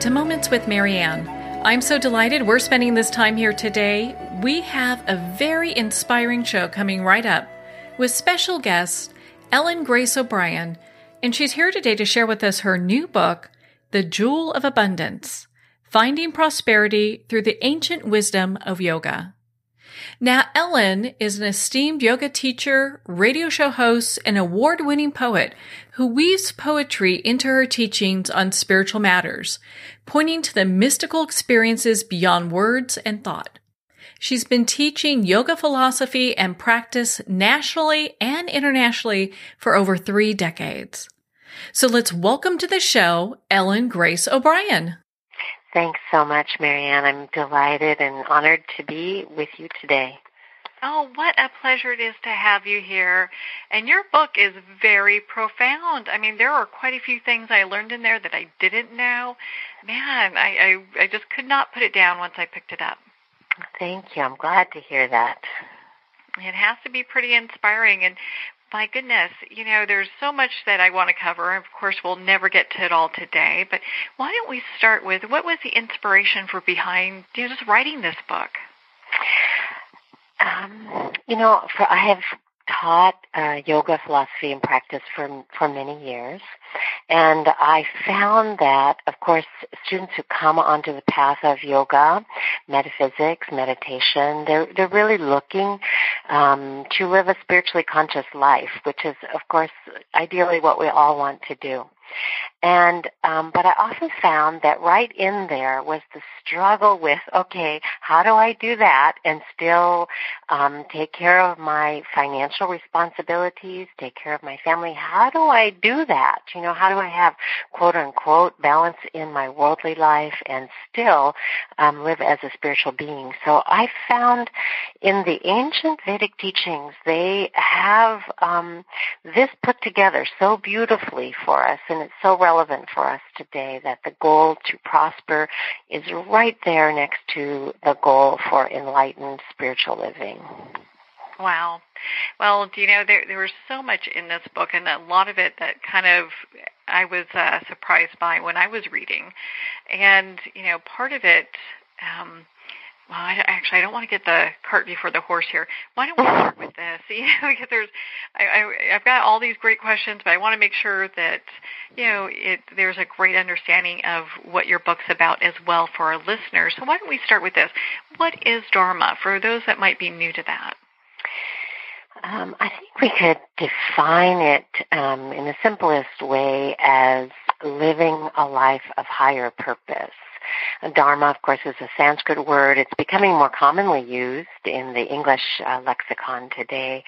to Moments with Marianne. I'm so delighted we're spending this time here today. We have a very inspiring show coming right up with special guest Ellen Grace O'Brien, and she's here today to share with us her new book, The Jewel of Abundance Finding Prosperity Through the Ancient Wisdom of Yoga. Now, Ellen is an esteemed yoga teacher, radio show host, and award winning poet who weaves poetry into her teachings on spiritual matters, pointing to the mystical experiences beyond words and thought. She's been teaching yoga philosophy and practice nationally and internationally for over three decades. So let's welcome to the show Ellen Grace O'Brien. Thanks so much, Marianne. I'm delighted and honored to be with you today. Oh, what a pleasure it is to have you here. And your book is very profound. I mean, there are quite a few things I learned in there that I didn't know. Man, I, I, I just could not put it down once I picked it up. Thank you. I'm glad to hear that. It has to be pretty inspiring. And my goodness, you know, there's so much that I want to cover. Of course, we'll never get to it all today, but why don't we start with what was the inspiration for behind you know, just writing this book? Um, you know, for I have taught uh, yoga philosophy and practice for for many years, and I found that, of course, students who come onto the path of yoga, metaphysics, meditation, they're they're really looking um, to live a spiritually conscious life, which is, of course, ideally what we all want to do. And um, but I often found that right in there was the struggle with okay, how do I do that and still um, take care of my financial responsibilities, take care of my family? How do I do that? You know, how do I have quote unquote balance in my worldly life and still um, live as a spiritual being? So I found in the ancient Vedic teachings they have um, this put together so beautifully for us, and it's so relevant for us today that the goal to prosper is right there next to the goal for enlightened spiritual living. Wow. Well, do you know there there was so much in this book, and a lot of it that kind of I was uh, surprised by when I was reading, and you know part of it. Um, well, I, actually, I don't want to get the cart before the horse here. Why don't we start with this? You know, because there's, I, I, I've got all these great questions, but I want to make sure that, you know, it, there's a great understanding of what your book's about as well for our listeners. So why don't we start with this? What is Dharma for those that might be new to that? Um, I think we could define it um, in the simplest way as living a life of higher purpose. Dharma, of course, is a Sanskrit word. It's becoming more commonly used in the English uh, lexicon today.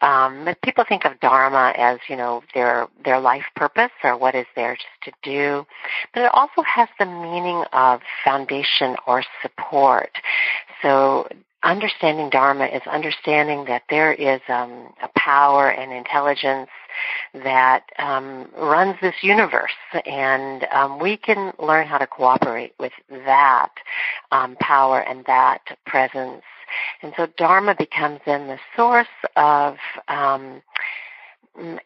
Um, but people think of Dharma as, you know, their their life purpose or what is theirs to do. But it also has the meaning of foundation or support. So understanding Dharma is understanding that there is um, a power and intelligence that um, runs this universe, and um, we can learn how to cooperate with that um, power and that presence. And so Dharma becomes then the source of um,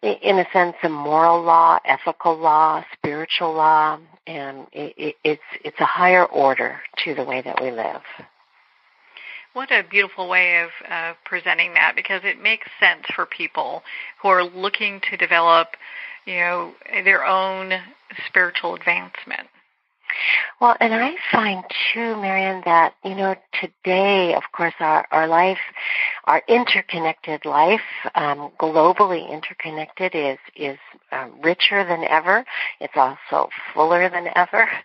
in a sense, a moral law, ethical law, spiritual law, and it, it, it's it's a higher order to the way that we live. What a beautiful way of uh, presenting that because it makes sense for people who are looking to develop, you know, their own spiritual advancement. Well, and I find too, Marianne, that, you know, today, of course, our, our life, our interconnected life, um, globally interconnected is, is um, richer than ever. It's also fuller than ever.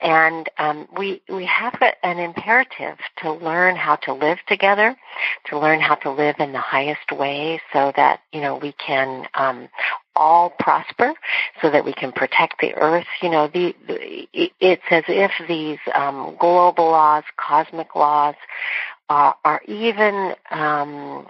And um, we, we have a, an imperative to learn how to live together, to learn how to live in the highest way so that, you know, we can um, all prosper so that we can protect the earth. You know, the, it's as if these um, global laws, cosmic laws, uh, are even um,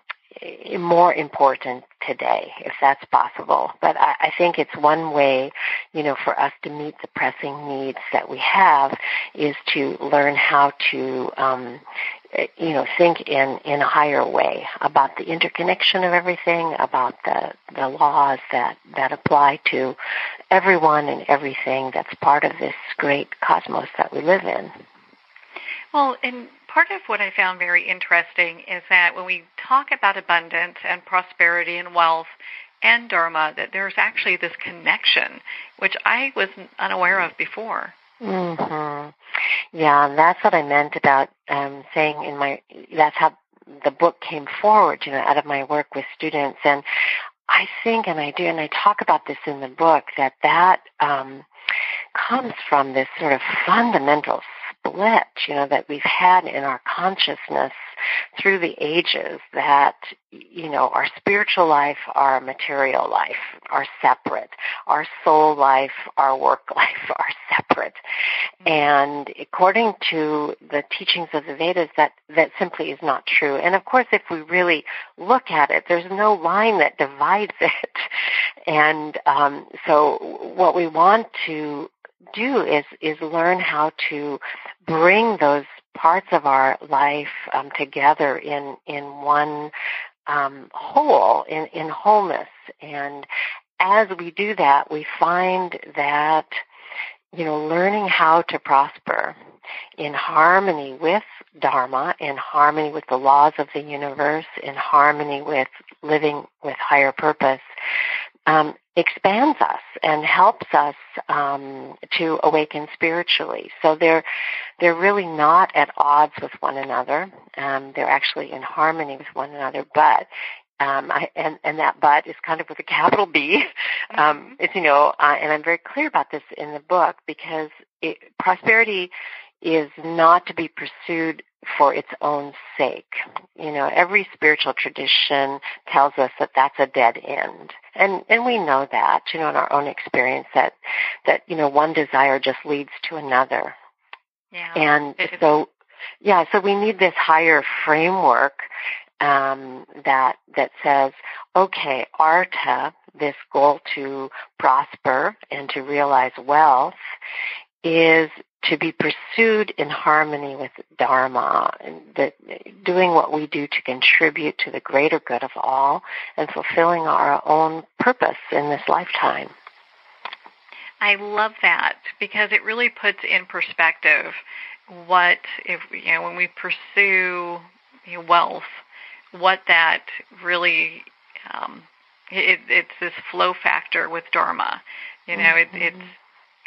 more important today, if that's possible. But I, I think it's one way, you know, for us to meet the pressing needs that we have is to learn how to, um, you know, think in, in a higher way about the interconnection of everything, about the, the laws that, that apply to everyone and everything that's part of this great cosmos that we live in. Well, and part of what I found very interesting is that when we talk about abundance and prosperity and wealth and Dharma, that there's actually this connection, which I was unaware of before. Hmm Yeah, and that's what I meant about um, saying in my. That's how the book came forward, you know, out of my work with students, and I think, and I do, and I talk about this in the book, that that um, comes from this sort of fundamental split, you know, that we've had in our consciousness through the ages that, you know, our spiritual life, our material life are separate. Our soul life, our work life are separate. And according to the teachings of the Vedas, that, that simply is not true. And of course, if we really look at it, there's no line that divides it. And um, so what we want to do is is learn how to bring those parts of our life um, together in in one um, whole, in in wholeness. And as we do that, we find that you know learning how to prosper in harmony with Dharma, in harmony with the laws of the universe, in harmony with living with higher purpose, um, expands us and helps us um, to awaken spiritually. So they're they're really not at odds with one another. Um, they're actually in harmony with one another. But um, I, and and that but is kind of with a capital B. Um, mm-hmm. It's you know, uh, and I'm very clear about this in the book because it, prosperity is not to be pursued for its own sake. You know, every spiritual tradition tells us that that's a dead end. And and we know that, you know, in our own experience that that, you know, one desire just leads to another. Yeah. And so yeah, so we need this higher framework um, that that says, okay, artha, this goal to prosper and to realize wealth, is to be pursued in harmony with Dharma, and that doing what we do to contribute to the greater good of all and fulfilling our own purpose in this lifetime. I love that because it really puts in perspective what if you know when we pursue you know, wealth, what that really um, it, it's this flow factor with Dharma. You know, mm-hmm. it, it's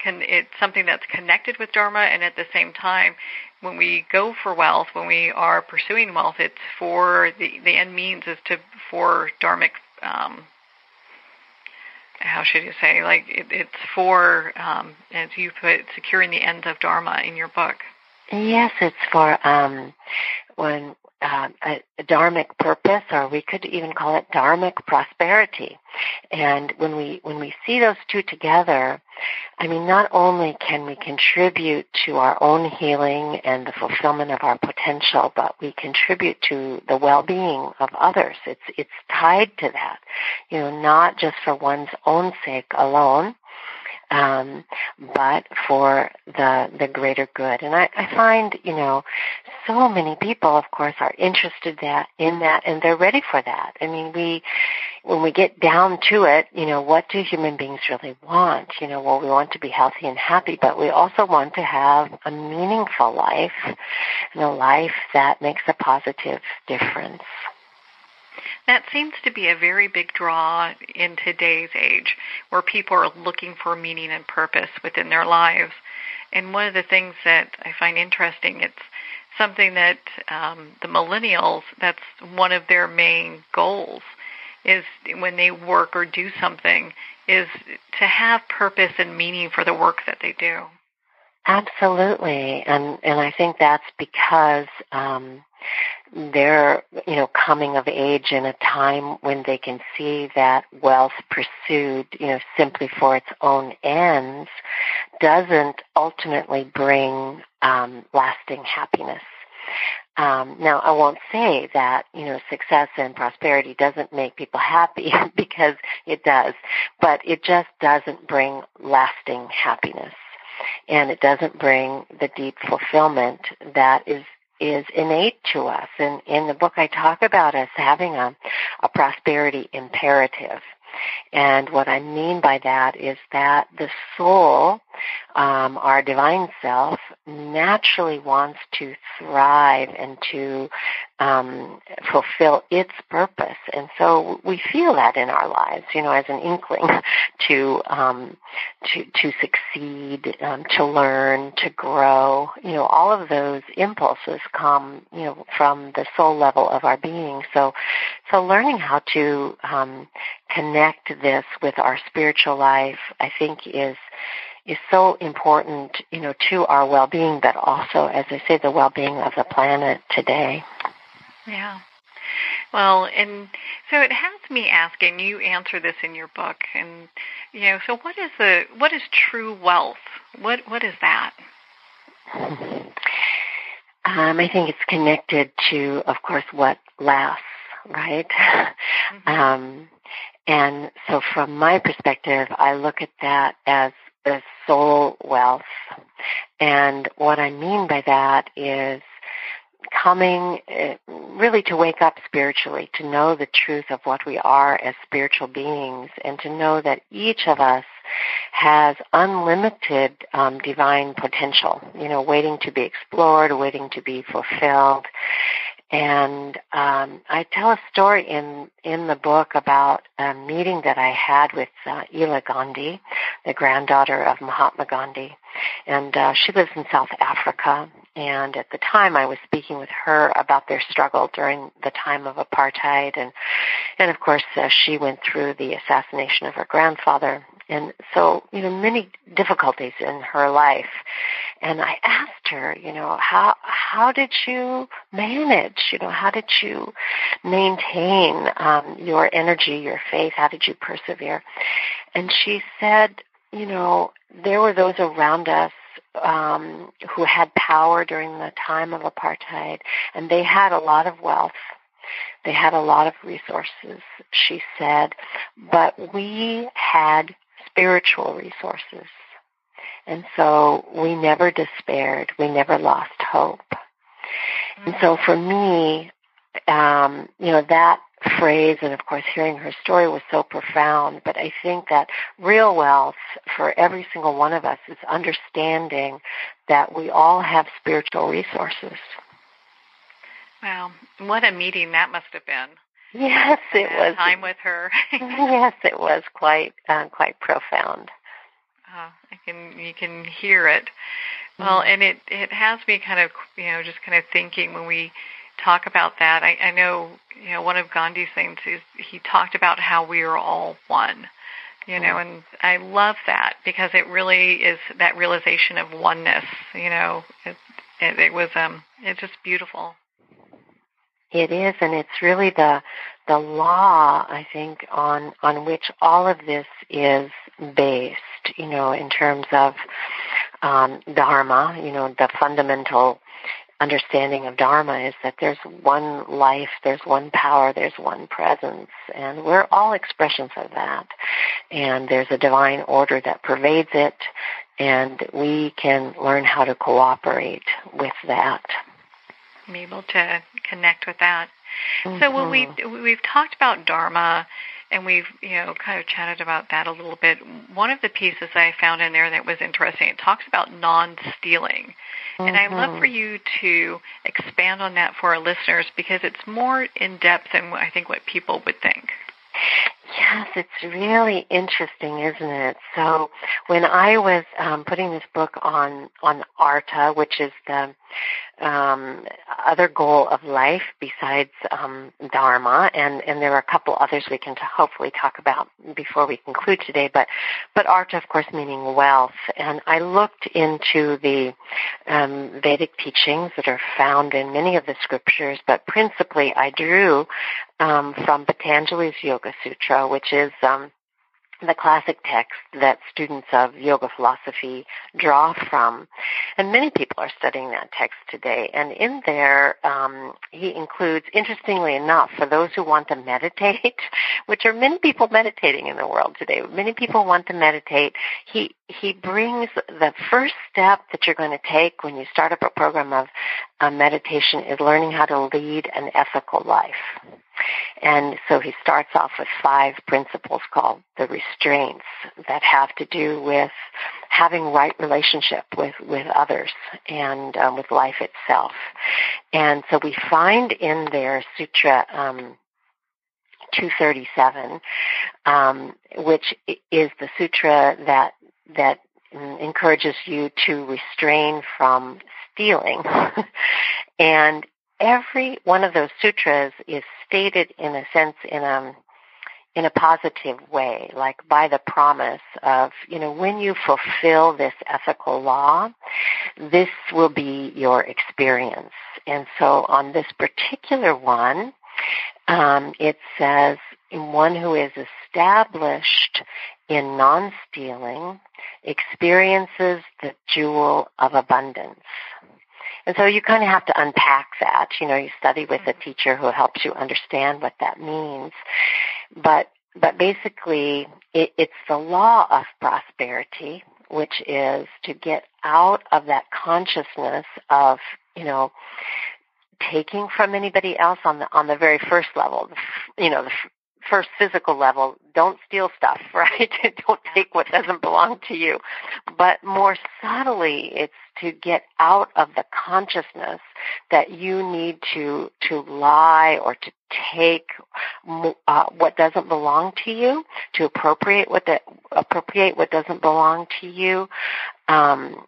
can, it's something that's connected with Dharma, and at the same time, when we go for wealth, when we are pursuing wealth, it's for the the end means is to for dharmic. Um, how should you say? Like it, it's for, um, as you put, securing the ends of Dharma in your book. Yes, it's for um, when uh, a, a dharmic purpose, or we could even call it dharmic prosperity. And when we when we see those two together, I mean, not only can we contribute to our own healing and the fulfillment of our potential, but we contribute to the well-being of others. It's it's tied to that, you know, not just for one's own sake alone, um, but for the the greater good. And I, I find, you know, so many people, of course, are interested that in that, and they're ready for that. I mean, we when we get down to it, you know, what do human beings really want? You know, well, we want to be healthy and happy, but we also want to have a meaningful life and a life that makes a positive difference. That seems to be a very big draw in today's age where people are looking for meaning and purpose within their lives. And one of the things that I find interesting, it's something that um, the millennials, that's one of their main goals, is when they work or do something, is to have purpose and meaning for the work that they do. Absolutely, and and I think that's because um, they're you know coming of age in a time when they can see that wealth pursued you know simply for its own ends doesn't ultimately bring um, lasting happiness. Um, now, I won't say that you know success and prosperity doesn't make people happy because it does, but it just doesn't bring lasting happiness, and it doesn't bring the deep fulfillment that is is innate to us. And in the book, I talk about us having a, a prosperity imperative. And what I mean by that is that the soul, um, our divine self, naturally wants to thrive and to um, fulfill its purpose. And so we feel that in our lives, you know, as an inkling to um, to to succeed, um, to learn, to grow. You know, all of those impulses come, you know, from the soul level of our being. So, so learning how to um, connect this with our spiritual life, I think, is is so important, you know, to our well-being, but also, as I say, the well-being of the planet today. Yeah. Well, and so it has me asking. You answer this in your book, and you know. So, what is the what is true wealth? What what is that? Um, I think it's connected to, of course, what lasts, right? Mm-hmm. Um, and so, from my perspective, I look at that as the soul wealth, and what I mean by that is coming uh, really to wake up spiritually, to know the truth of what we are as spiritual beings, and to know that each of us has unlimited um, divine potential, you know, waiting to be explored, waiting to be fulfilled. And um, I tell a story in in the book about a meeting that I had with uh, Ela Gandhi, the granddaughter of Mahatma Gandhi, and uh, she lives in South Africa. And at the time, I was speaking with her about their struggle during the time of apartheid, and and of course, uh, she went through the assassination of her grandfather, and so you know many difficulties in her life. And i asked her you know how how did you manage you know how did you maintain um your energy your faith? How did you persevere? And she said you know there were those around us um who had power during the time of apartheid and they had a lot of wealth. They had a lot of resources, she said, but we had spiritual resources. And so we never despaired. We never lost hope. And so for me, um, you know, that phrase and of course hearing her story was so profound, but I think that real wealth for every single one of us is understanding that we all have spiritual resources. Wow. What a meeting that must have been. Yes, it was. Time with her. yes, it was quite uh, quite profound. Uh, I can you can hear it. Well, and it it has me kind of you know just kind of thinking when we talk about that. I, I know you know one of Gandhi's things is he talked about how we are all one. You know, mm-hmm. and I love that because it really is that realization of oneness. You know, it it, it was um it's just beautiful. It is, and it's really the the law, I think, on on which all of this is based. You know, in terms of um, dharma, you know, the fundamental understanding of dharma is that there's one life, there's one power, there's one presence, and we're all expressions of that. And there's a divine order that pervades it, and we can learn how to cooperate with that be able to connect with that. Mm-hmm. So when we mm-hmm. we've talked about dharma and we've you know kind of chatted about that a little bit. One of the pieces I found in there that was interesting. It talks about non-stealing, mm-hmm. and I'd love for mm-hmm. you to expand on that for our listeners because it's more in depth than I think what people would think. Yes, it's really interesting, isn't it? So when I was um, putting this book on on Artha, which is the um, other goal of life besides um, Dharma, and and there are a couple others we can t- hopefully talk about before we conclude today. But but Artha, of course, meaning wealth, and I looked into the um, Vedic teachings that are found in many of the scriptures, but principally I drew um, from Patanjali's Yoga Sutra, which is um, the classic text that students of yoga philosophy draw from. And many people are studying that text today. And in there, um, he includes, interestingly enough, for those who want to meditate, which are many people meditating in the world today, many people want to meditate, he, he brings the first step that you're going to take when you start up a program of uh, meditation is learning how to lead an ethical life. And so he starts off with five principles called the restraints that have to do with having right relationship with, with others and um, with life itself. And so we find in there Sutra um, 237, um, which is the sutra that that encourages you to restrain from stealing. and every one of those sutras is stated in a sense in a in a positive way, like by the promise of, you know, when you fulfill this ethical law, this will be your experience. And so on this particular one, um, it says, one who is established in non-stealing experiences the jewel of abundance. And so you kind of have to unpack that. You know, you study with a mm-hmm. teacher who helps you understand what that means. But, but basically, it, it's the law of prosperity, which is to get out of that consciousness of, you know, taking from anybody else on the on the very first level, you know, the first physical level, don't steal stuff, right? don't take what doesn't belong to you. But more subtly, it's to get out of the consciousness that you need to to lie or to take uh, what doesn't belong to you, to appropriate what that appropriate what doesn't belong to you, um,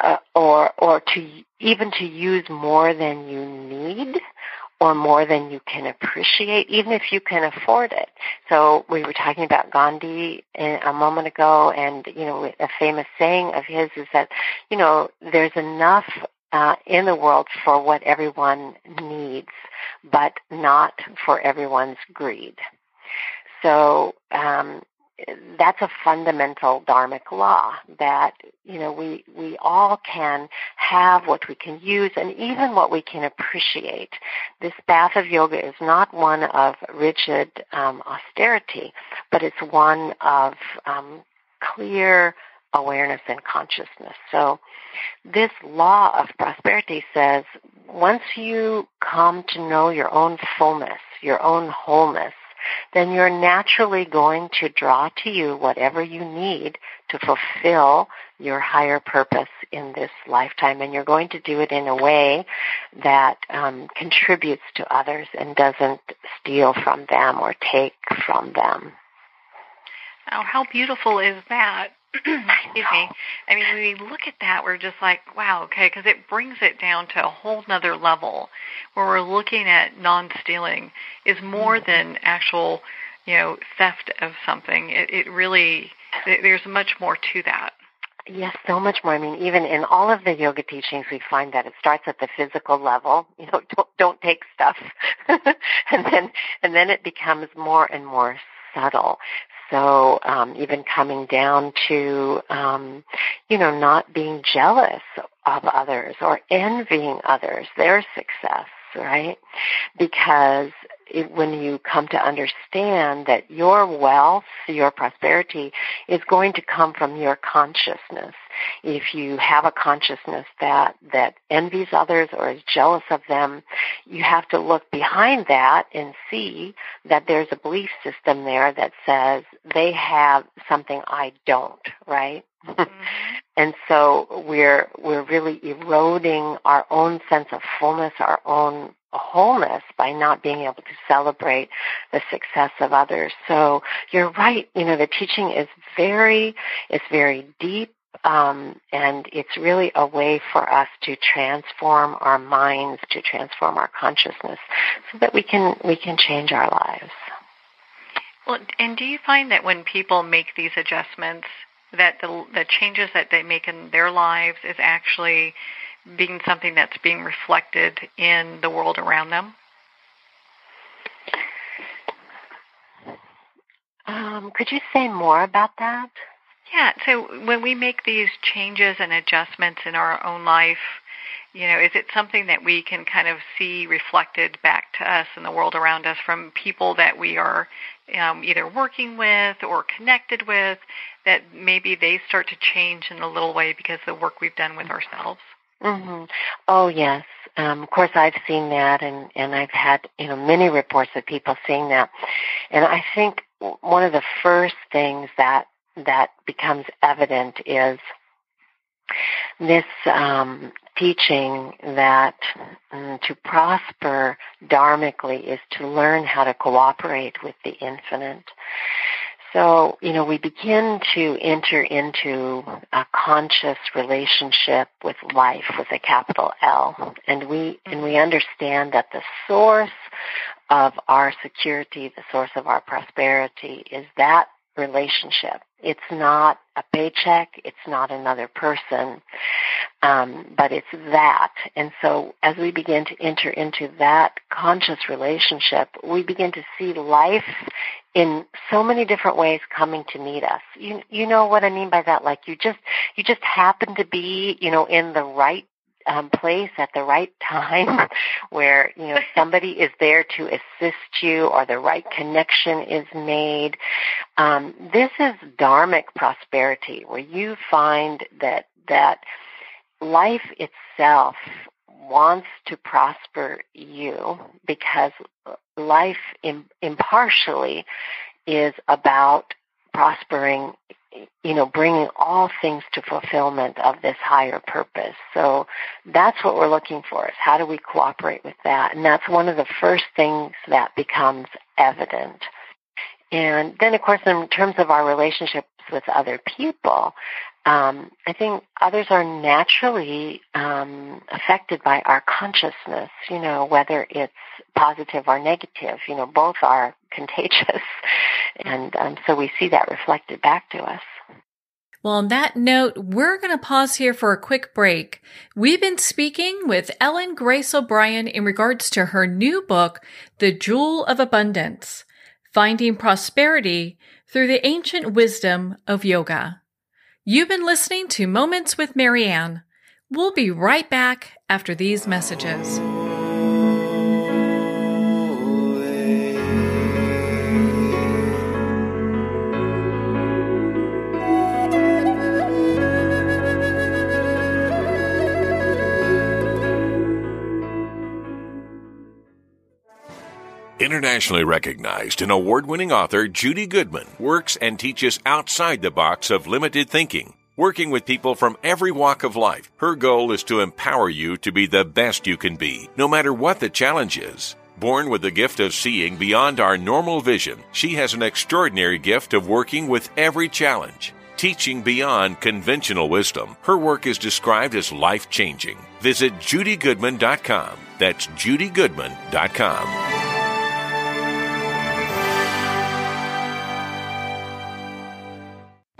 uh, or or to even to use more than you need or more than you can appreciate, even if you can afford it. So we were talking about Gandhi a moment ago, and you know, a famous saying of his is that, you know, there's enough uh, in the world for what everyone needs, but not for everyone's greed. So um, that's a fundamental dharmic law that you know we we all can have what we can use and even what we can appreciate. This path of yoga is not one of rigid um, austerity but it's one of um, clear awareness and consciousness. So this law of prosperity says once you come to know your own fullness your own wholeness then you're naturally going to draw to you whatever you need to fulfill your higher purpose in this lifetime. And you're going to do it in a way that um, contributes to others and doesn't steal from them or take from them. Now, how beautiful is that? Excuse me. I mean, when we look at that, we're just like, wow, okay, because it brings it down to a whole nother level where we're looking at non-stealing is more mm-hmm. than actual, you know, theft of something. It, it really, there's much more to that. Yes, so much more. I mean, even in all of the yoga teachings, we find that it starts at the physical level. You know, don't don't take stuff, and then and then it becomes more and more subtle. So um, even coming down to, um, you know, not being jealous of others or envying others, their success, right? Because it, when you come to understand that your wealth, your prosperity is going to come from your consciousness. If you have a consciousness that, that envies others or is jealous of them, you have to look behind that and see that there's a belief system there that says they have something I don't, right? Mm-hmm. and so we're we're really eroding our own sense of fullness, our own wholeness by not being able to celebrate the success of others. So you're right. You know, the teaching is very, it's very deep. Um, and it's really a way for us to transform our minds, to transform our consciousness, so that we can we can change our lives. Well, and do you find that when people make these adjustments, that the the changes that they make in their lives is actually being something that's being reflected in the world around them? Um, could you say more about that? Yeah, so when we make these changes and adjustments in our own life, you know, is it something that we can kind of see reflected back to us in the world around us from people that we are um, either working with or connected with, that maybe they start to change in a little way because of the work we've done with ourselves? Mm-hmm. Oh yes, um, of course, I've seen that, and and I've had you know many reports of people seeing that, and I think one of the first things that that becomes evident is this um, teaching that um, to prosper dharmically is to learn how to cooperate with the infinite. So, you know, we begin to enter into a conscious relationship with life with a capital L. And we, and we understand that the source of our security, the source of our prosperity is that relationship. It's not a paycheck. It's not another person. Um, but it's that. And so as we begin to enter into that conscious relationship, we begin to see life in so many different ways coming to meet us. You, you know what I mean by that? Like you just, you just happen to be, you know, in the right um, place at the right time where you know somebody is there to assist you or the right connection is made um, this is dharmic prosperity where you find that that life itself wants to prosper you because life impartially is about prospering you know, bringing all things to fulfillment of this higher purpose. So that's what we're looking for is how do we cooperate with that? And that's one of the first things that becomes evident. And then of course in terms of our relationships with other people, um, I think others are naturally um, affected by our consciousness, you know, whether it's positive or negative, you know, both are contagious. And um, so we see that reflected back to us. Well, on that note, we're going to pause here for a quick break. We've been speaking with Ellen Grace O'Brien in regards to her new book, The Jewel of Abundance Finding Prosperity Through the Ancient Wisdom of Yoga. You've been listening to Moments with Marianne. We'll be right back after these messages. Internationally recognized and award winning author Judy Goodman works and teaches outside the box of limited thinking. Working with people from every walk of life, her goal is to empower you to be the best you can be, no matter what the challenge is. Born with the gift of seeing beyond our normal vision, she has an extraordinary gift of working with every challenge. Teaching beyond conventional wisdom, her work is described as life changing. Visit judygoodman.com. That's judygoodman.com.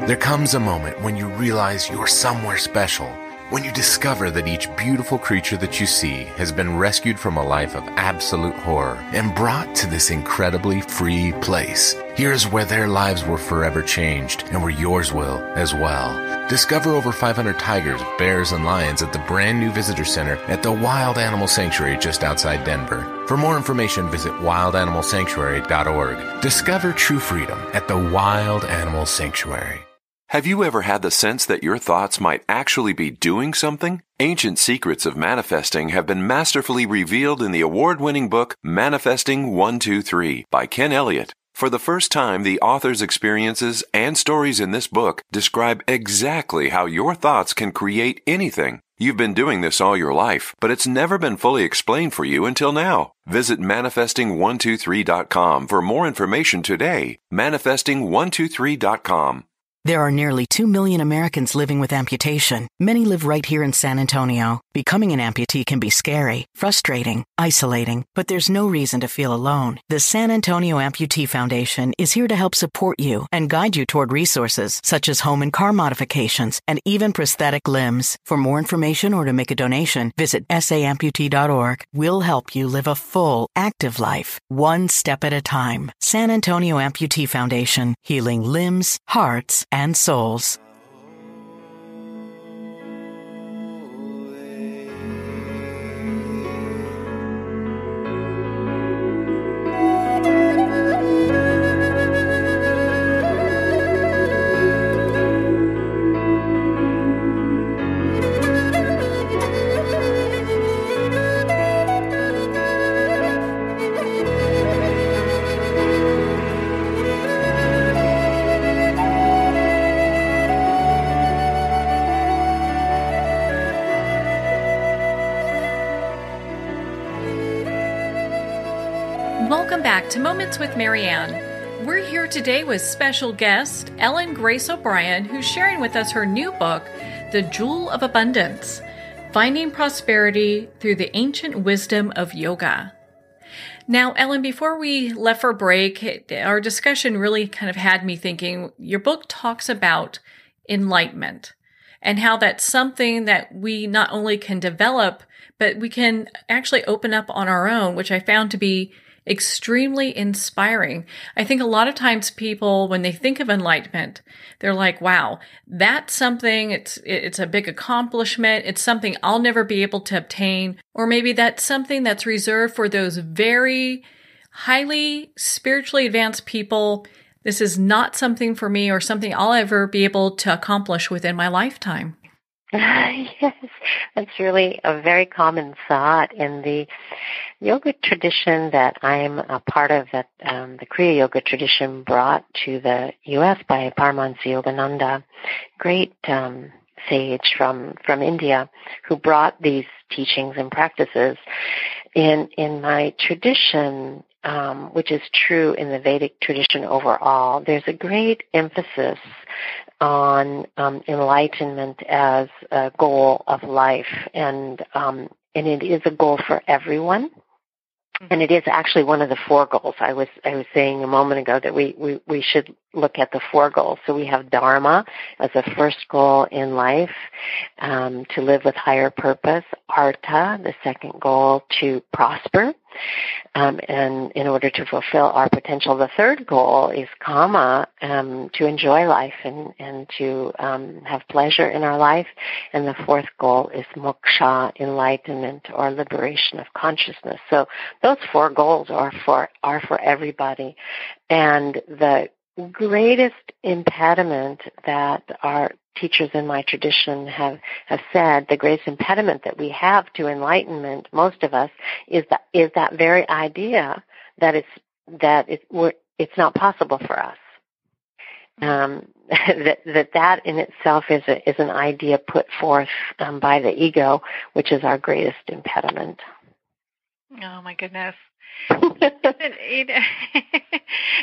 There comes a moment when you realize you're somewhere special. When you discover that each beautiful creature that you see has been rescued from a life of absolute horror and brought to this incredibly free place. Here's where their lives were forever changed and where yours will as well. Discover over 500 tigers, bears, and lions at the brand new visitor center at the Wild Animal Sanctuary just outside Denver. For more information, visit wildanimalsanctuary.org. Discover true freedom at the Wild Animal Sanctuary. Have you ever had the sense that your thoughts might actually be doing something? Ancient secrets of manifesting have been masterfully revealed in the award winning book Manifesting 123 by Ken Elliott. For the first time, the author's experiences and stories in this book describe exactly how your thoughts can create anything. You've been doing this all your life, but it's never been fully explained for you until now. Visit manifesting123.com for more information today. Manifesting123.com. There are nearly 2 million Americans living with amputation. Many live right here in San Antonio. Becoming an amputee can be scary, frustrating, isolating, but there's no reason to feel alone. The San Antonio Amputee Foundation is here to help support you and guide you toward resources such as home and car modifications and even prosthetic limbs. For more information or to make a donation, visit saamputee.org. We'll help you live a full, active life, one step at a time. San Antonio Amputee Foundation, healing limbs, hearts, and souls. With Marianne. We're here today with special guest Ellen Grace O'Brien, who's sharing with us her new book, The Jewel of Abundance Finding Prosperity Through the Ancient Wisdom of Yoga. Now, Ellen, before we left for break, our discussion really kind of had me thinking your book talks about enlightenment and how that's something that we not only can develop, but we can actually open up on our own, which I found to be extremely inspiring. I think a lot of times people, when they think of enlightenment, they're like, wow, that's something, it's, it's a big accomplishment. It's something I'll never be able to obtain. Or maybe that's something that's reserved for those very highly spiritually advanced people. This is not something for me or something I'll ever be able to accomplish within my lifetime. yes, that's really a very common thought in the yoga tradition that I'm a part of that um, the Kriya Yoga tradition brought to the U.S. by Paramahansa Yogananda, great um, sage from, from India who brought these teachings and practices. In, in my tradition, um, which is true in the Vedic tradition overall, there's a great emphasis on um, enlightenment as a goal of life, and um, and it is a goal for everyone. Mm-hmm. And it is actually one of the four goals. I was I was saying a moment ago that we, we, we should look at the four goals. So we have Dharma as a first goal in life, um, to live with higher purpose. Artha, the second goal, to prosper um, and in order to fulfill our potential. The third goal is kama, um, to enjoy life and, and to um, have pleasure in our life. And the fourth goal is moksha, enlightenment or liberation of consciousness. So those four goals are for are for everybody. And the greatest impediment that our teachers in my tradition have, have said the greatest impediment that we have to enlightenment, most of us, is that is that very idea that it's that it's it's not possible for us. Um, that that that in itself is a, is an idea put forth um, by the ego, which is our greatest impediment. Oh my goodness.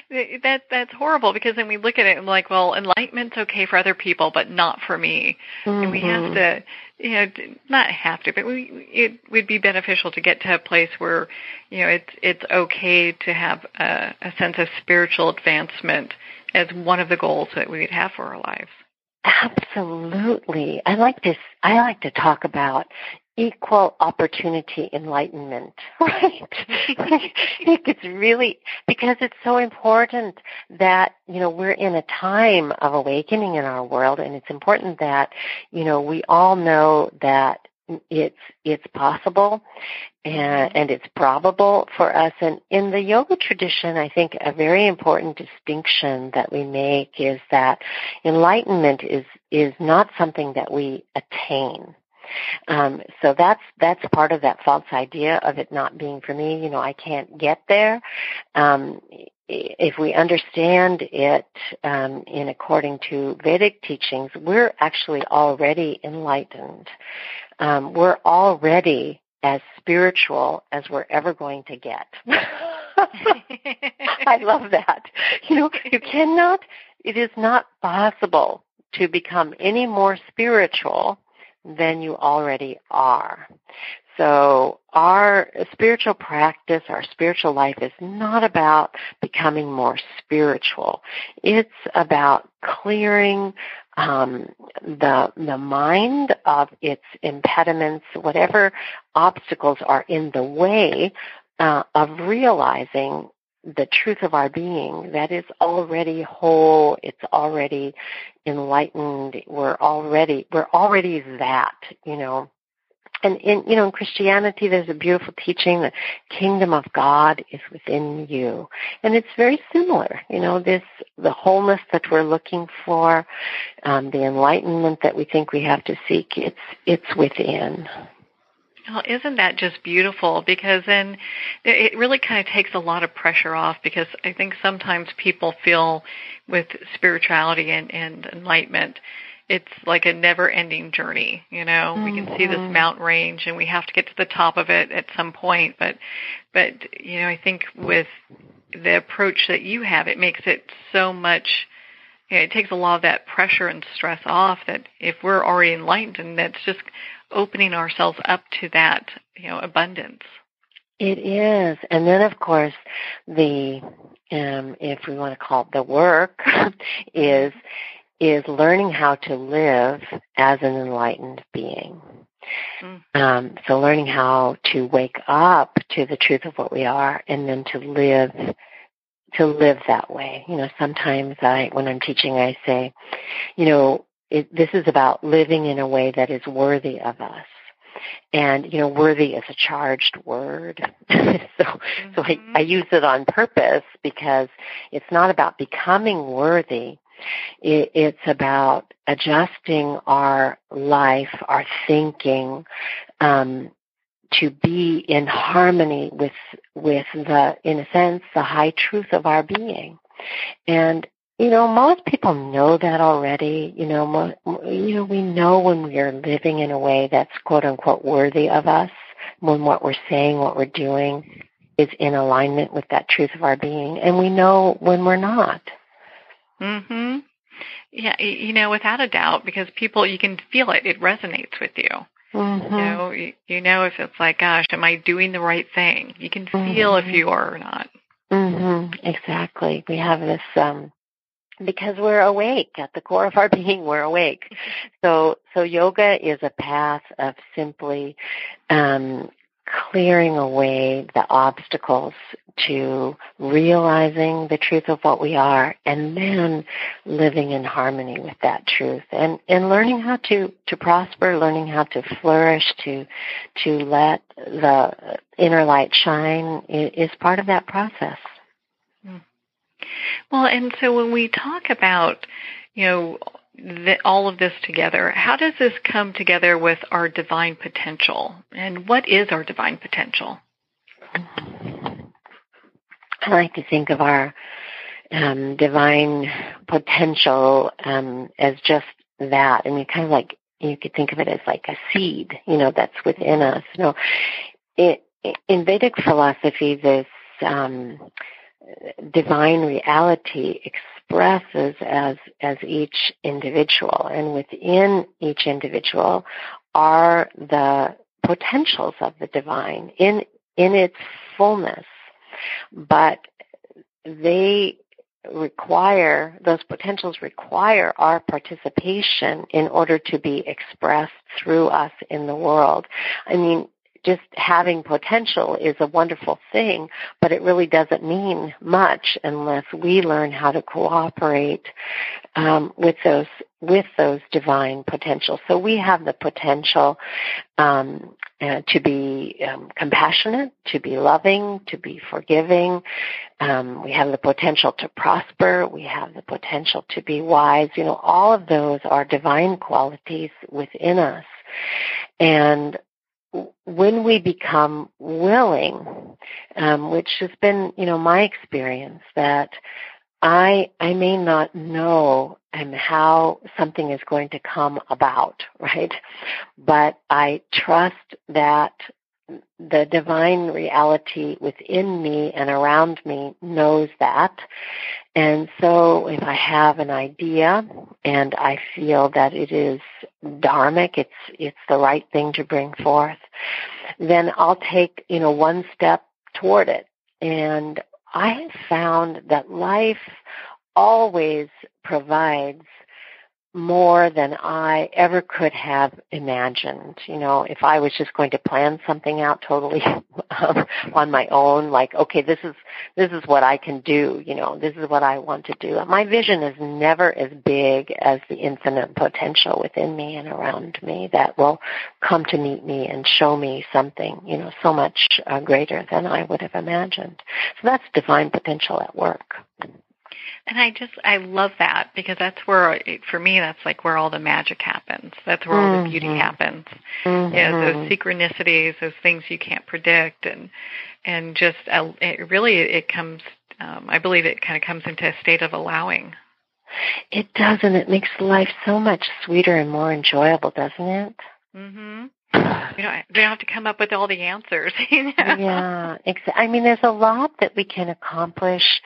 that that's horrible because then we look at it and like, well, enlightenment's okay for other people, but not for me, mm-hmm. and we have mm-hmm. to, you know, not have to, but we it would be beneficial to get to a place where, you know, it's it's okay to have a, a sense of spiritual advancement as one of the goals that we would have for our lives. Absolutely. I like this. I like to talk about equal opportunity enlightenment, right? it's really because it's so important that, you know, we're in a time of awakening in our world and it's important that, you know, we all know that it's it's possible and, mm-hmm. and it's probable for us. And in the yoga tradition i think a very important distinction that we make is that enlightenment is is not something that we attain um, so that's that's part of that false idea of it not being for me. You know, I can't get there. Um, if we understand it um, in according to Vedic teachings, we're actually already enlightened. Um, we're already as spiritual as we're ever going to get. I love that. You know, you cannot, it is not possible to become any more spiritual than you already are. So our spiritual practice, our spiritual life is not about becoming more spiritual. It's about clearing um, the the mind of its impediments, whatever obstacles are in the way uh, of realizing the truth of our being that is already whole it's already enlightened we're already we're already that you know. And in you know in christianity there's a beautiful teaching the kingdom of god is within you. And it's very similar you know this the wholeness that we're looking for um, the enlightenment that we think we have to seek it's it's within well, isn't that just beautiful? Because then it really kind of takes a lot of pressure off because I think sometimes people feel with spirituality and, and enlightenment, it's like a never ending journey you know mm-hmm. we can see this mm-hmm. mountain range and we have to get to the top of it at some point but but you know i think with the approach that you have it makes it so much you know, it takes a lot of that pressure and stress off that if we're already enlightened and that's just opening ourselves up to that you know abundance it is and then of course the um if we want to call it the work is is learning how to live as an enlightened being. Mm. Um, so learning how to wake up to the truth of what we are and then to live to live that way. You know, sometimes I when I'm teaching I say, you know, it, this is about living in a way that is worthy of us. And you know, worthy is a charged word, so mm-hmm. so I, I use it on purpose because it's not about becoming worthy, it's about adjusting our life, our thinking, um, to be in harmony with with the, in a sense, the high truth of our being. And you know, most people know that already. You know, mo- you know, we know when we are living in a way that's quote unquote worthy of us, when what we're saying, what we're doing, is in alignment with that truth of our being, and we know when we're not. Mhm. Yeah, you know, without a doubt, because people you can feel it; it resonates with you. Mm-hmm. You know, you, you know if it's like, gosh, am I doing the right thing? You can feel mm-hmm. if you are or not. Mhm. Exactly. We have this um because we're awake at the core of our being we're awake so so yoga is a path of simply um clearing away the obstacles to realizing the truth of what we are and then living in harmony with that truth and and learning how to to prosper learning how to flourish to to let the inner light shine is part of that process. Well and so when we talk about you know the, all of this together. How does this come together with our divine potential? And what is our divine potential? I like to think of our um, divine potential um, as just that. I mean, kind of like you could think of it as like a seed, you know, that's within us. You know, it, in Vedic philosophy, this um, divine reality expresses as as each individual, and within each individual are the potentials of the divine in in its fullness, but they require those potentials require our participation in order to be expressed through us in the world. I mean, just having potential is a wonderful thing, but it really doesn't mean much unless we learn how to cooperate um, with those with those divine potentials. So we have the potential um, uh, to be um, compassionate, to be loving, to be forgiving. Um, we have the potential to prosper. We have the potential to be wise. You know, all of those are divine qualities within us. And when we become willing, um, which has been, you know, my experience that I I may not know um, how something is going to come about, right? But I trust that the divine reality within me and around me knows that. And so if I have an idea and I feel that it is dharmic, it's, it's the right thing to bring forth, then I'll take, you know, one step toward it. And I have found that life always provides more than I ever could have imagined. You know, if I was just going to plan something out totally um, on my own, like, okay, this is this is what I can do. You know, this is what I want to do. My vision is never as big as the infinite potential within me and around me that will come to meet me and show me something. You know, so much uh, greater than I would have imagined. So that's divine potential at work. And I just I love that because that's where for me that's like where all the magic happens. That's where mm-hmm. all the beauty mm-hmm. happens. Mm-hmm. You know, those mm-hmm. synchronicities, those things you can't predict, and and just uh, it really it comes. Um, I believe it kind of comes into a state of allowing. It does, and it makes life so much sweeter and more enjoyable, doesn't it? Mm-hmm You know, we don't have to come up with all the answers. You know? Yeah, exactly. I mean, there's a lot that we can accomplish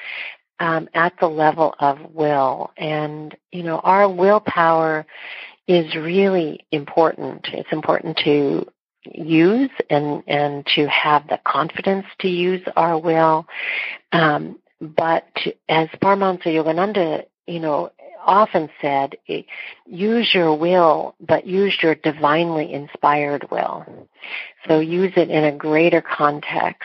um, at the level of will, and you know, our willpower is really important. It's important to use and and to have the confidence to use our will. Um, but to, as Paramahansa Yogananda, you know, often said, use your will, but use your divinely inspired will. So use it in a greater context.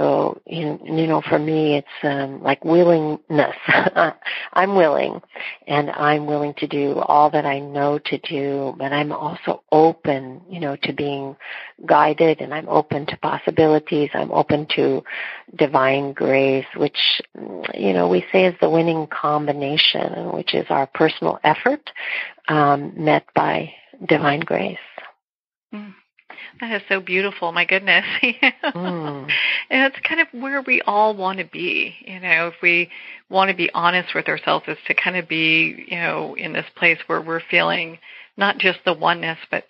So, you know, for me, it's um, like willingness. I'm willing, and I'm willing to do all that I know to do, but I'm also open, you know, to being guided, and I'm open to possibilities. I'm open to divine grace, which, you know, we say is the winning combination, which is our personal effort um, met by divine grace. Mm. That is so beautiful. My goodness. mm. And it's kind of where we all want to be. You know, if we want to be honest with ourselves, is to kind of be, you know, in this place where we're feeling not just the oneness, but,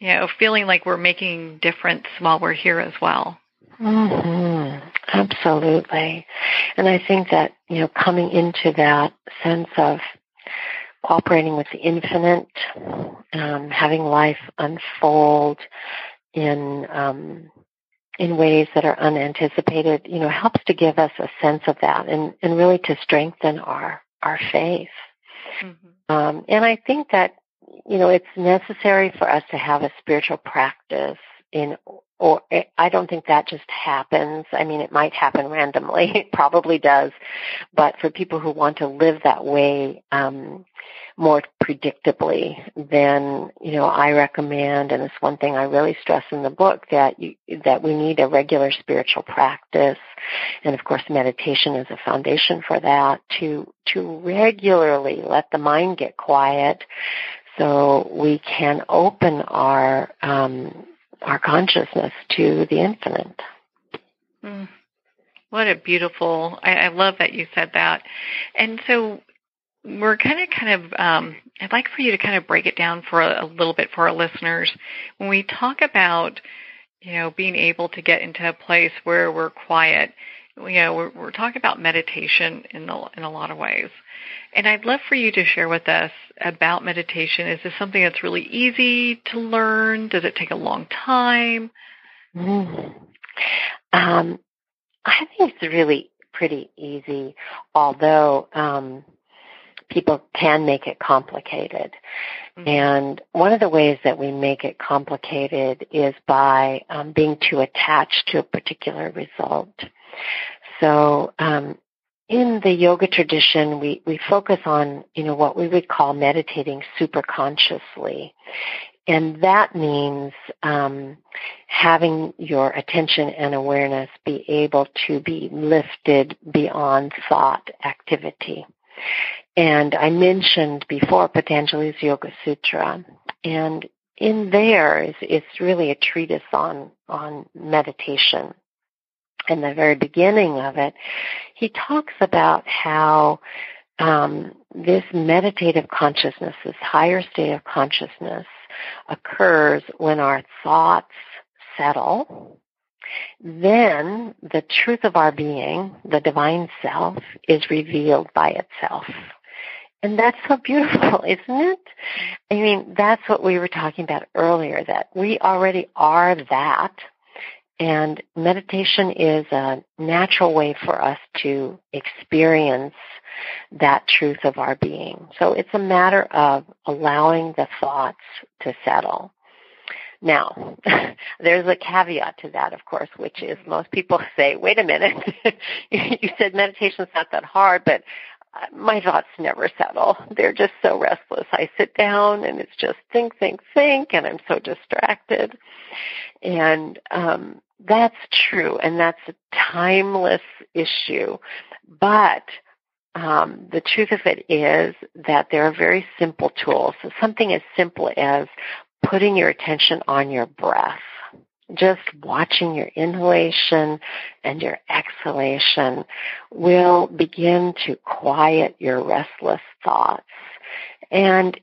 you know, feeling like we're making difference while we're here as well. Mm-hmm. Absolutely. And I think that, you know, coming into that sense of cooperating with the infinite, um, having life unfold in um, in ways that are unanticipated, you know, helps to give us a sense of that and, and really to strengthen our our faith. Mm-hmm. Um, and I think that you know it's necessary for us to have a spiritual practice in or I don't think that just happens. I mean, it might happen randomly. It probably does. But for people who want to live that way um, more predictably, than you know, I recommend, and it's one thing I really stress in the book, that you, that we need a regular spiritual practice. And of course, meditation is a foundation for that to, to regularly let the mind get quiet so we can open our, um, our consciousness to the infinite. Mm. What a beautiful! I, I love that you said that. And so we're kind of, kind of. Um, I'd like for you to kind of break it down for a, a little bit for our listeners. When we talk about, you know, being able to get into a place where we're quiet, you know, we're, we're talking about meditation in the, in a lot of ways. And I'd love for you to share with us about meditation. Is this something that's really easy to learn? Does it take a long time? Mm. Um, I think it's really pretty easy, although um, people can make it complicated. Mm-hmm. And one of the ways that we make it complicated is by um, being too attached to a particular result. So um, in the yoga tradition, we, we focus on, you know, what we would call meditating super consciously. And that means um, having your attention and awareness be able to be lifted beyond thought activity. And I mentioned before Patanjali's Yoga Sutra, and in there is it's really a treatise on on meditation in the very beginning of it, he talks about how um, this meditative consciousness, this higher state of consciousness, occurs when our thoughts settle. Then the truth of our being, the divine self, is revealed by itself. And that's so beautiful, isn't it? I mean, that's what we were talking about earlier, that we already are that and meditation is a natural way for us to experience that truth of our being. So it's a matter of allowing the thoughts to settle. Now, there's a caveat to that, of course, which is most people say, wait a minute, you said meditation's not that hard, but my thoughts never settle. They're just so restless. I sit down and it's just think, think, think, and I'm so distracted. And um, that's true, and that's a timeless issue. But um, the truth of it is that there are very simple tools. So something as simple as putting your attention on your breath. Just watching your inhalation and your exhalation will begin to quiet your restless thoughts. And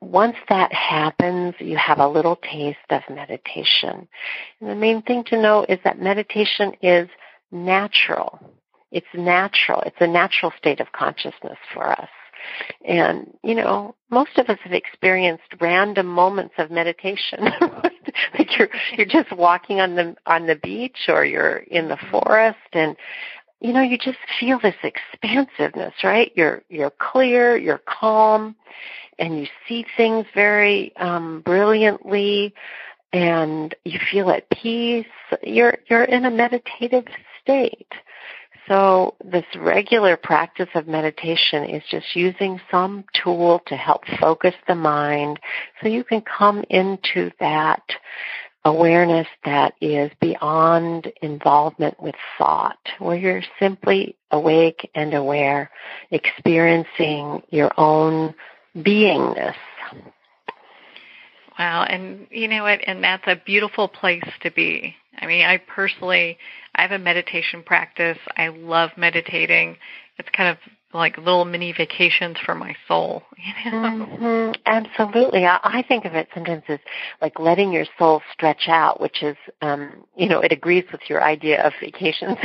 once that happens, you have a little taste of meditation. And the main thing to know is that meditation is natural. It's natural. It's a natural state of consciousness for us. And, you know, most of us have experienced random moments of meditation. like you're you're just walking on the on the beach or you're in the forest and you know, you just feel this expansiveness, right? You're you're clear, you're calm, and you see things very um brilliantly and you feel at peace. You're you're in a meditative state. So this regular practice of meditation is just using some tool to help focus the mind so you can come into that awareness that is beyond involvement with thought, where you're simply awake and aware, experiencing your own beingness. Wow, and you know what? And that's a beautiful place to be. I mean, I personally, I have a meditation practice. I love meditating. It's kind of like little mini vacations for my soul. You know? mm-hmm. Absolutely. I, I think of it sometimes as like letting your soul stretch out, which is, um, you know, it agrees with your idea of vacations.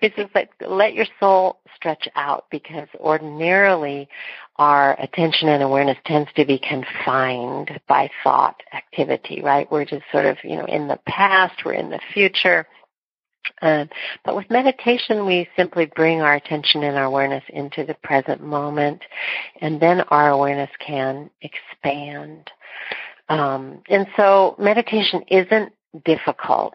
it's just like let your soul stretch out because ordinarily our attention and awareness tends to be confined by thought activity, right? We're just sort of, you know, in the past, we're in the future uh, but with meditation, we simply bring our attention and our awareness into the present moment, and then our awareness can expand. Um, and so meditation isn't difficult.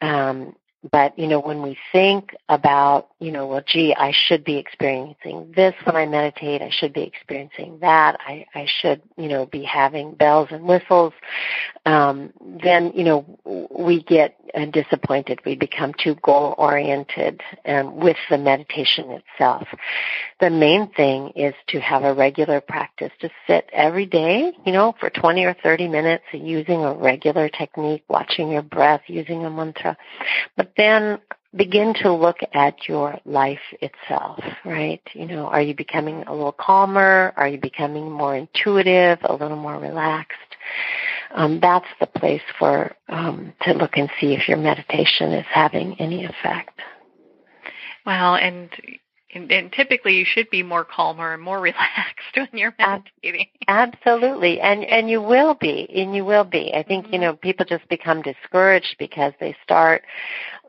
Um, but, you know, when we think about, you know, well, gee, I should be experiencing this when I meditate. I should be experiencing that. I, I should, you know, be having bells and whistles. Um, then, you know, we get uh, disappointed. We become too goal oriented um, with the meditation itself. The main thing is to have a regular practice to sit every day, you know, for 20 or 30 minutes using a regular technique, watching your breath, using a mantra. But then begin to look at your life itself, right? You know, are you becoming a little calmer? Are you becoming more intuitive, a little more relaxed? Um, that's the place for um, to look and see if your meditation is having any effect. Well, and and, and, typically you should be more calmer and more relaxed when you're meditating. Absolutely. And and you will be. And you will be. I think, mm-hmm. you know, people just become discouraged because they start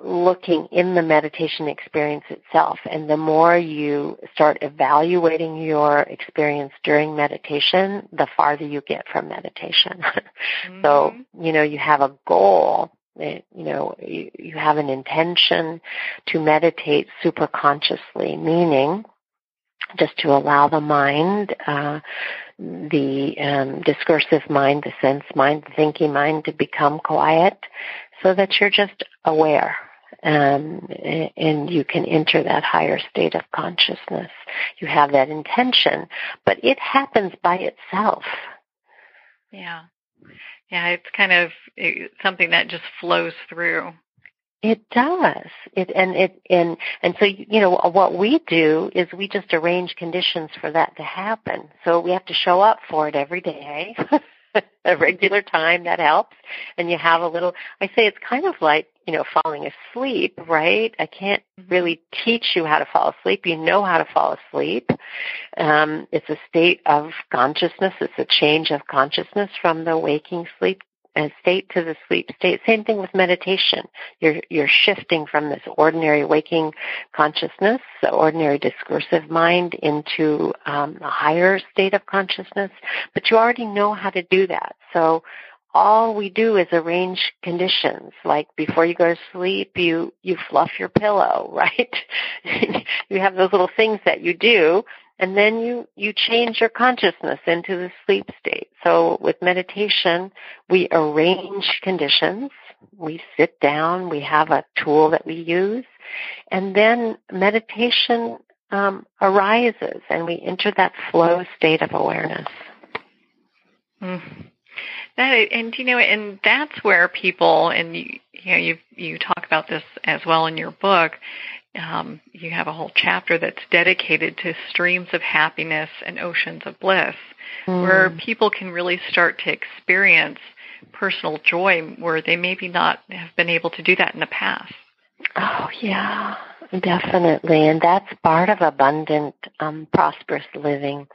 looking in the meditation experience itself. And the more you start evaluating your experience during meditation, the farther you get from meditation. mm-hmm. So, you know, you have a goal you know, you, you have an intention to meditate super consciously, meaning just to allow the mind, uh, the um, discursive mind, the sense mind, the thinking mind to become quiet so that you're just aware um, and you can enter that higher state of consciousness. You have that intention, but it happens by itself. Yeah. Yeah, it's kind of something that just flows through. It does. It and it and and so you know what we do is we just arrange conditions for that to happen. So we have to show up for it every day. a regular time that helps and you have a little I say it's kind of like, you know, falling asleep, right? I can't mm-hmm. really teach you how to fall asleep. You know how to fall asleep. Um, it's a state of consciousness. It's a change of consciousness from the waking sleep state to the sleep state. Same thing with meditation. You're you're shifting from this ordinary waking consciousness, the ordinary discursive mind, into um, a higher state of consciousness. But you already know how to do that. So all we do is arrange conditions. Like before you go to sleep, you you fluff your pillow, right? you have those little things that you do and then you you change your consciousness into the sleep state so with meditation we arrange conditions we sit down we have a tool that we use and then meditation um, arises and we enter that flow state of awareness mm. That and you know, and that's where people and you, you know you you talk about this as well in your book. Um, you have a whole chapter that's dedicated to streams of happiness and oceans of bliss, mm. where people can really start to experience personal joy where they maybe not have been able to do that in the past. Oh yeah, definitely, and that's part of abundant, um, prosperous living,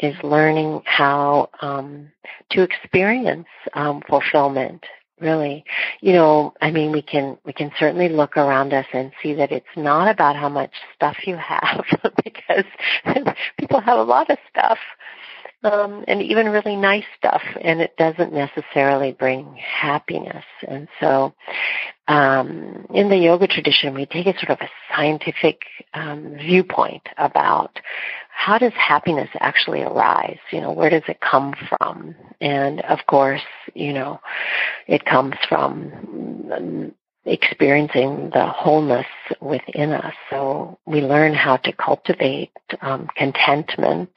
is learning how um, to experience um, fulfillment. Really, you know, I mean, we can we can certainly look around us and see that it's not about how much stuff you have, because people have a lot of stuff um, and even really nice stuff, and it doesn't necessarily bring happiness. And so, um, in the yoga tradition, we take a sort of a scientific um, viewpoint about how does happiness actually arise? You know, where does it come from? And of course, you know, it comes from experiencing the wholeness within us. So we learn how to cultivate um, contentment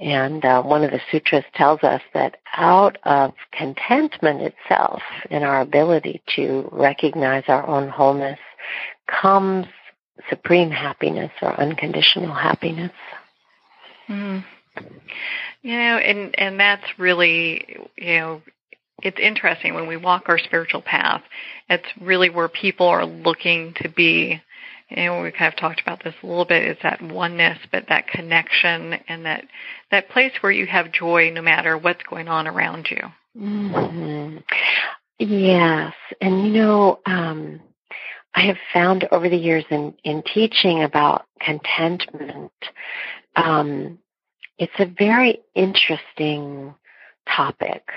and uh, one of the sutras tells us that out of contentment itself and our ability to recognize our own wholeness comes supreme happiness or unconditional happiness. Mm. You know, and and that's really you know it's interesting when we walk our spiritual path. It's really where people are looking to be and we kind of talked about this a little bit, is that oneness, but that connection and that that place where you have joy no matter what's going on around you. Mm-hmm. Yes, and you know, um, I have found over the years in in teaching about contentment, um, it's a very interesting topic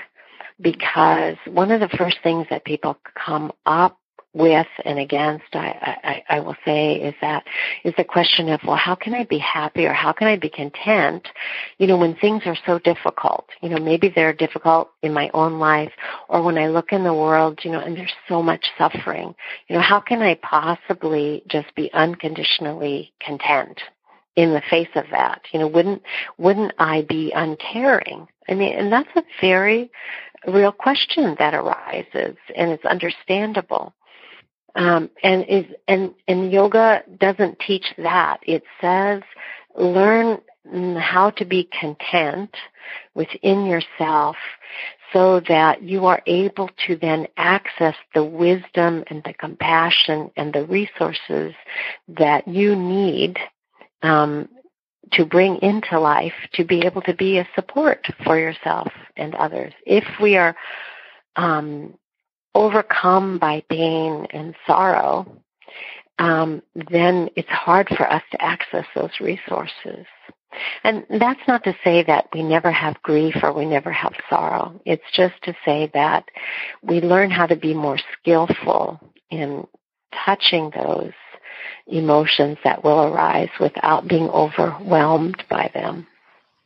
because one of the first things that people come up with and against, I, I, I will say, is that is the question of, well, how can I be happy or how can I be content, you know, when things are so difficult? You know, maybe they're difficult in my own life or when I look in the world, you know, and there's so much suffering. You know, how can I possibly just be unconditionally content? in the face of that you know wouldn't wouldn't i be uncaring i mean and that's a very real question that arises and it's understandable um, and is and and yoga doesn't teach that. It says learn how to be content within yourself so that you are able to then access the wisdom and the compassion and the resources that you need um, to bring into life to be able to be a support for yourself and others. If we are um, overcome by pain and sorrow, um, then it's hard for us to access those resources. And that's not to say that we never have grief or we never have sorrow. It's just to say that we learn how to be more skillful in touching those emotions that will arise without being overwhelmed by them.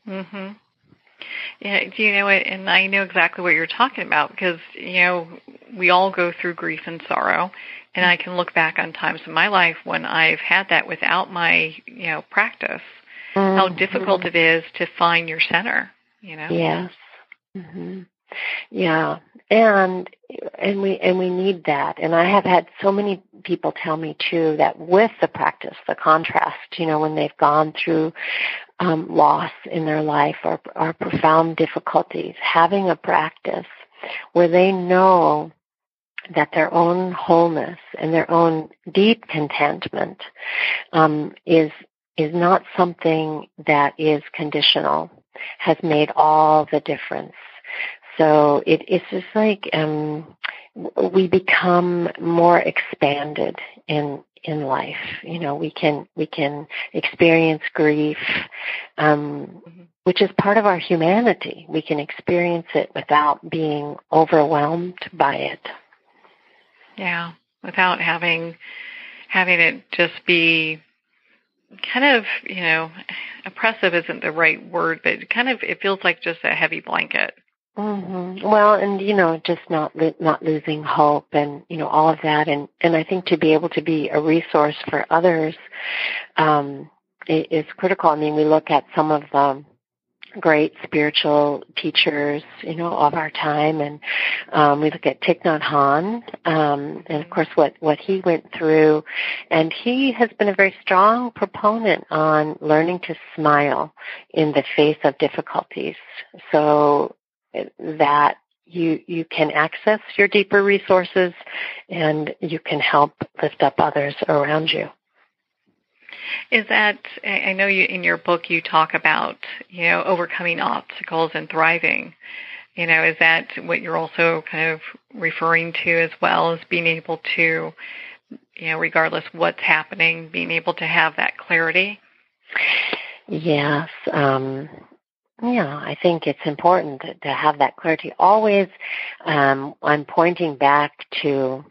Mhm. Yeah, do you know it? And I know exactly what you're talking about because you know we all go through grief and sorrow, and I can look back on times in my life when I've had that without my you know practice. Mm-hmm. How difficult it is to find your center. You know. Yes. Mm-hmm. Yeah, and and we and we need that. And I have had so many people tell me too that with the practice, the contrast, you know, when they've gone through um, loss in their life or, or profound difficulties, having a practice where they know that their own wholeness and their own deep contentment um, is is not something that is conditional has made all the difference. So it, it's just like um, we become more expanded in in life. You know, we can we can experience grief, um, mm-hmm. which is part of our humanity. We can experience it without being overwhelmed by it. Yeah, without having having it just be kind of you know oppressive isn't the right word, but kind of it feels like just a heavy blanket. Mm-hmm. Well, and you know, just not not losing hope, and you know, all of that, and and I think to be able to be a resource for others um, is critical. I mean, we look at some of the great spiritual teachers, you know, of our time. And um, we look at Thich Nhat Hanh, um, and of course what, what he went through. And he has been a very strong proponent on learning to smile in the face of difficulties. So that you you can access your deeper resources and you can help lift up others around you. Is that I know you in your book you talk about you know overcoming obstacles and thriving. You know, is that what you're also kind of referring to as well as being able to, you know, regardless what's happening, being able to have that clarity? Yes. Um, yeah, I think it's important to, to have that clarity. Always, um, I'm pointing back to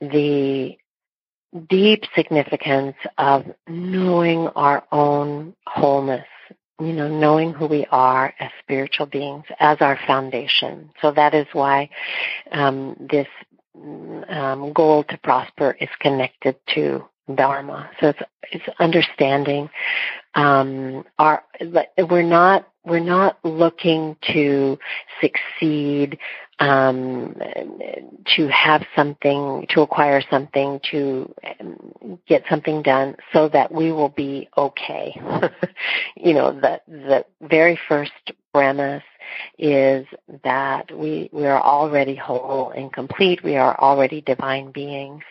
the deep significance of knowing our own wholeness, you know, knowing who we are as spiritual beings as our foundation. So that is why um, this um, goal to prosper is connected to Dharma. So it's, it's understanding um, our we're not we're not looking to succeed um, to have something, to acquire something, to um, get something done so that we will be okay. you know, the, the very first premise is that we, we are already whole and complete. We are already divine beings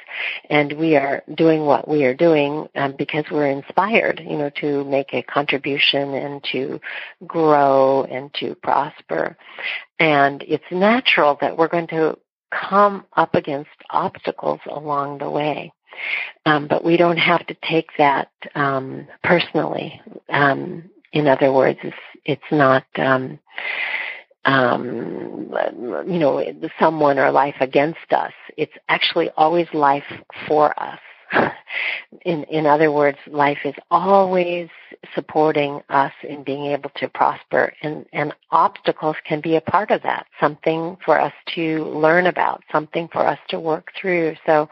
and we are doing what we are doing um, because we're inspired, you know, to make a contribution and to grow and to prosper. And it's natural that we're going to come up against obstacles along the way. Um, but we don't have to take that um, personally. Um, in other words, it's, it's not, um, um, you know, someone or life against us. It's actually always life for us. in in other words, life is always supporting us in being able to prosper and, and obstacles can be a part of that, something for us to learn about, something for us to work through. So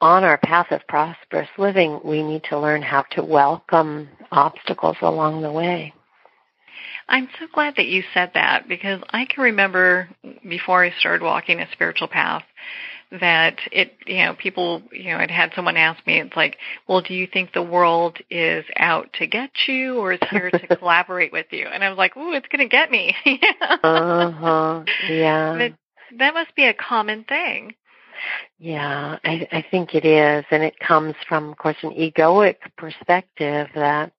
on our path of prosperous living, we need to learn how to welcome obstacles along the way. I'm so glad that you said that because I can remember before I started walking a spiritual path that it you know people you know I'd had someone ask me it's like well do you think the world is out to get you or is here to collaborate with you? And I was like ooh it's going to get me. Uh-huh. Yeah. But that must be a common thing. Yeah I I think it is. And it comes from of course an egoic perspective that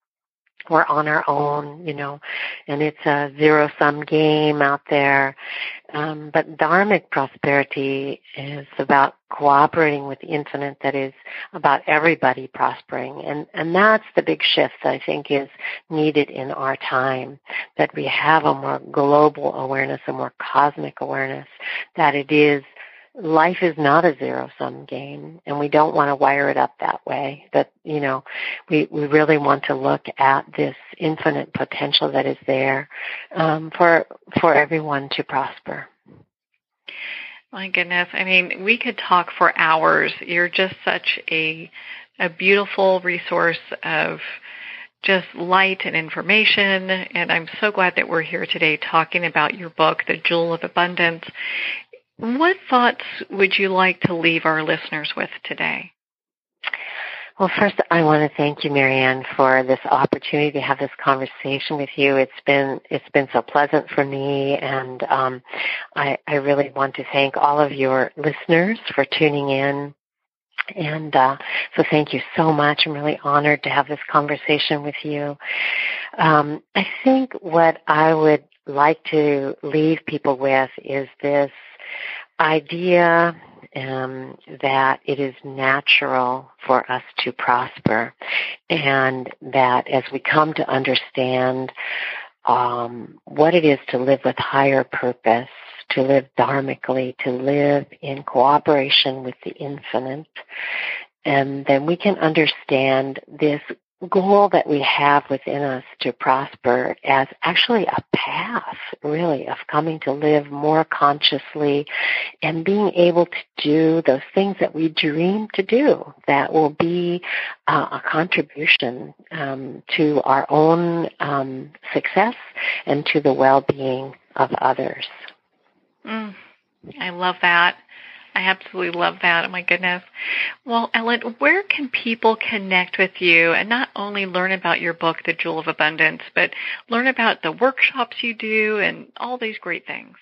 we're on our own, you know, and it's a zero sum game out there. Um, but dharmic prosperity is about cooperating with the infinite that is about everybody prospering. And, and that's the big shift I think is needed in our time, that we have a more global awareness, a more cosmic awareness, that it is life is not a zero sum game and we don't want to wire it up that way that you know we we really want to look at this infinite potential that is there um, for for everyone to prosper my goodness i mean we could talk for hours you're just such a a beautiful resource of just light and information. And I'm so glad that we're here today talking about your book, The Jewel of Abundance. What thoughts would you like to leave our listeners with today? Well, first, I want to thank you, Marianne, for this opportunity to have this conversation with you. It's been it's been so pleasant for me, and um, I, I really want to thank all of your listeners for tuning in. And uh, so, thank you so much. I'm really honored to have this conversation with you. Um, I think what I would like to leave people with is this idea um, that it is natural for us to prosper, and that as we come to understand um, what it is to live with higher purpose, to live dharmically, to live in cooperation with the infinite, and then we can understand this goal that we have within us to prosper as actually a path, really, of coming to live more consciously and being able to do those things that we dream to do that will be uh, a contribution um, to our own um, success and to the well-being of others. Mm, I love that. I absolutely love that. Oh my goodness. Well, Ellen, where can people connect with you and not only learn about your book, The Jewel of Abundance, but learn about the workshops you do and all these great things?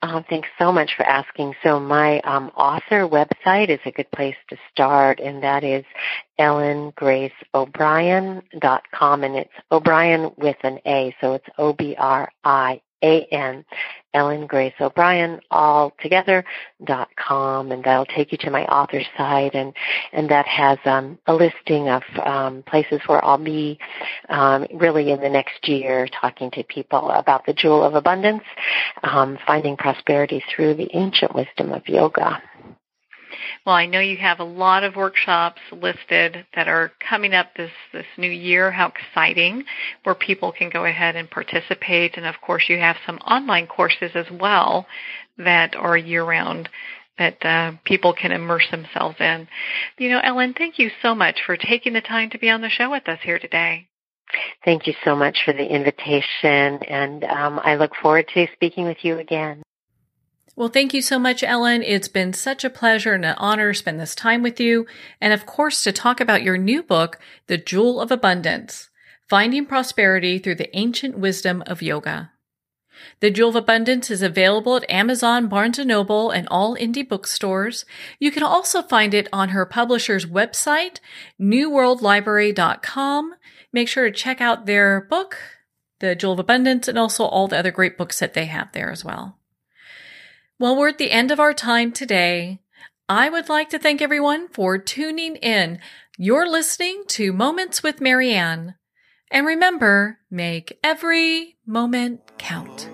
Oh, thanks so much for asking. So my um, author website is a good place to start, and that is ellengraceobrien.com, and it's O'Brien with an A, so it's O-B-R-I a-N, Ellen Grace O'Brien, all together, dot com, and that'll take you to my author site, and, and that has um, a listing of um, places where I'll be um, really in the next year talking to people about the jewel of abundance, um, finding prosperity through the ancient wisdom of yoga. Well, I know you have a lot of workshops listed that are coming up this, this new year. How exciting, where people can go ahead and participate. And of course, you have some online courses as well that are year round that uh, people can immerse themselves in. You know, Ellen, thank you so much for taking the time to be on the show with us here today. Thank you so much for the invitation, and um, I look forward to speaking with you again. Well, thank you so much, Ellen. It's been such a pleasure and an honor to spend this time with you. And of course, to talk about your new book, The Jewel of Abundance Finding Prosperity Through the Ancient Wisdom of Yoga. The Jewel of Abundance is available at Amazon, Barnes & Noble, and all indie bookstores. You can also find it on her publisher's website, newworldlibrary.com. Make sure to check out their book, The Jewel of Abundance, and also all the other great books that they have there as well. Well, we're at the end of our time today. I would like to thank everyone for tuning in. You're listening to Moments with Marianne. And remember, make every moment count.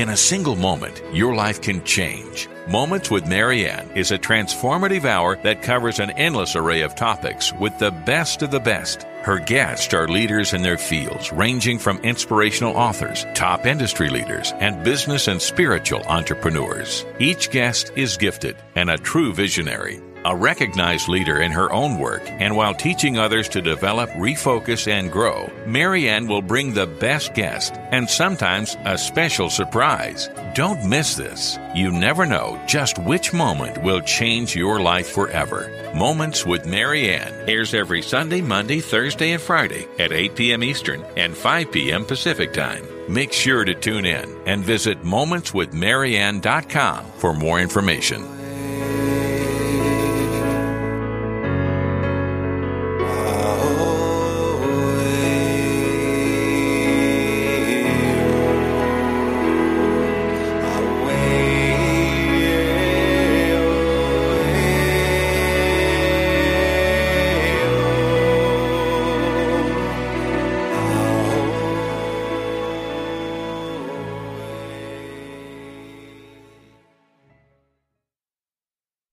In a single moment, your life can change. Moments with Marianne is a transformative hour that covers an endless array of topics with the best of the best. Her guests are leaders in their fields, ranging from inspirational authors, top industry leaders, and business and spiritual entrepreneurs. Each guest is gifted and a true visionary a recognized leader in her own work, and while teaching others to develop, refocus, and grow, Marianne will bring the best guest and sometimes a special surprise. Don't miss this. You never know just which moment will change your life forever. Moments with Marianne airs every Sunday, Monday, Thursday, and Friday at 8 p.m. Eastern and 5 p.m. Pacific Time. Make sure to tune in and visit momentswithmarianne.com for more information.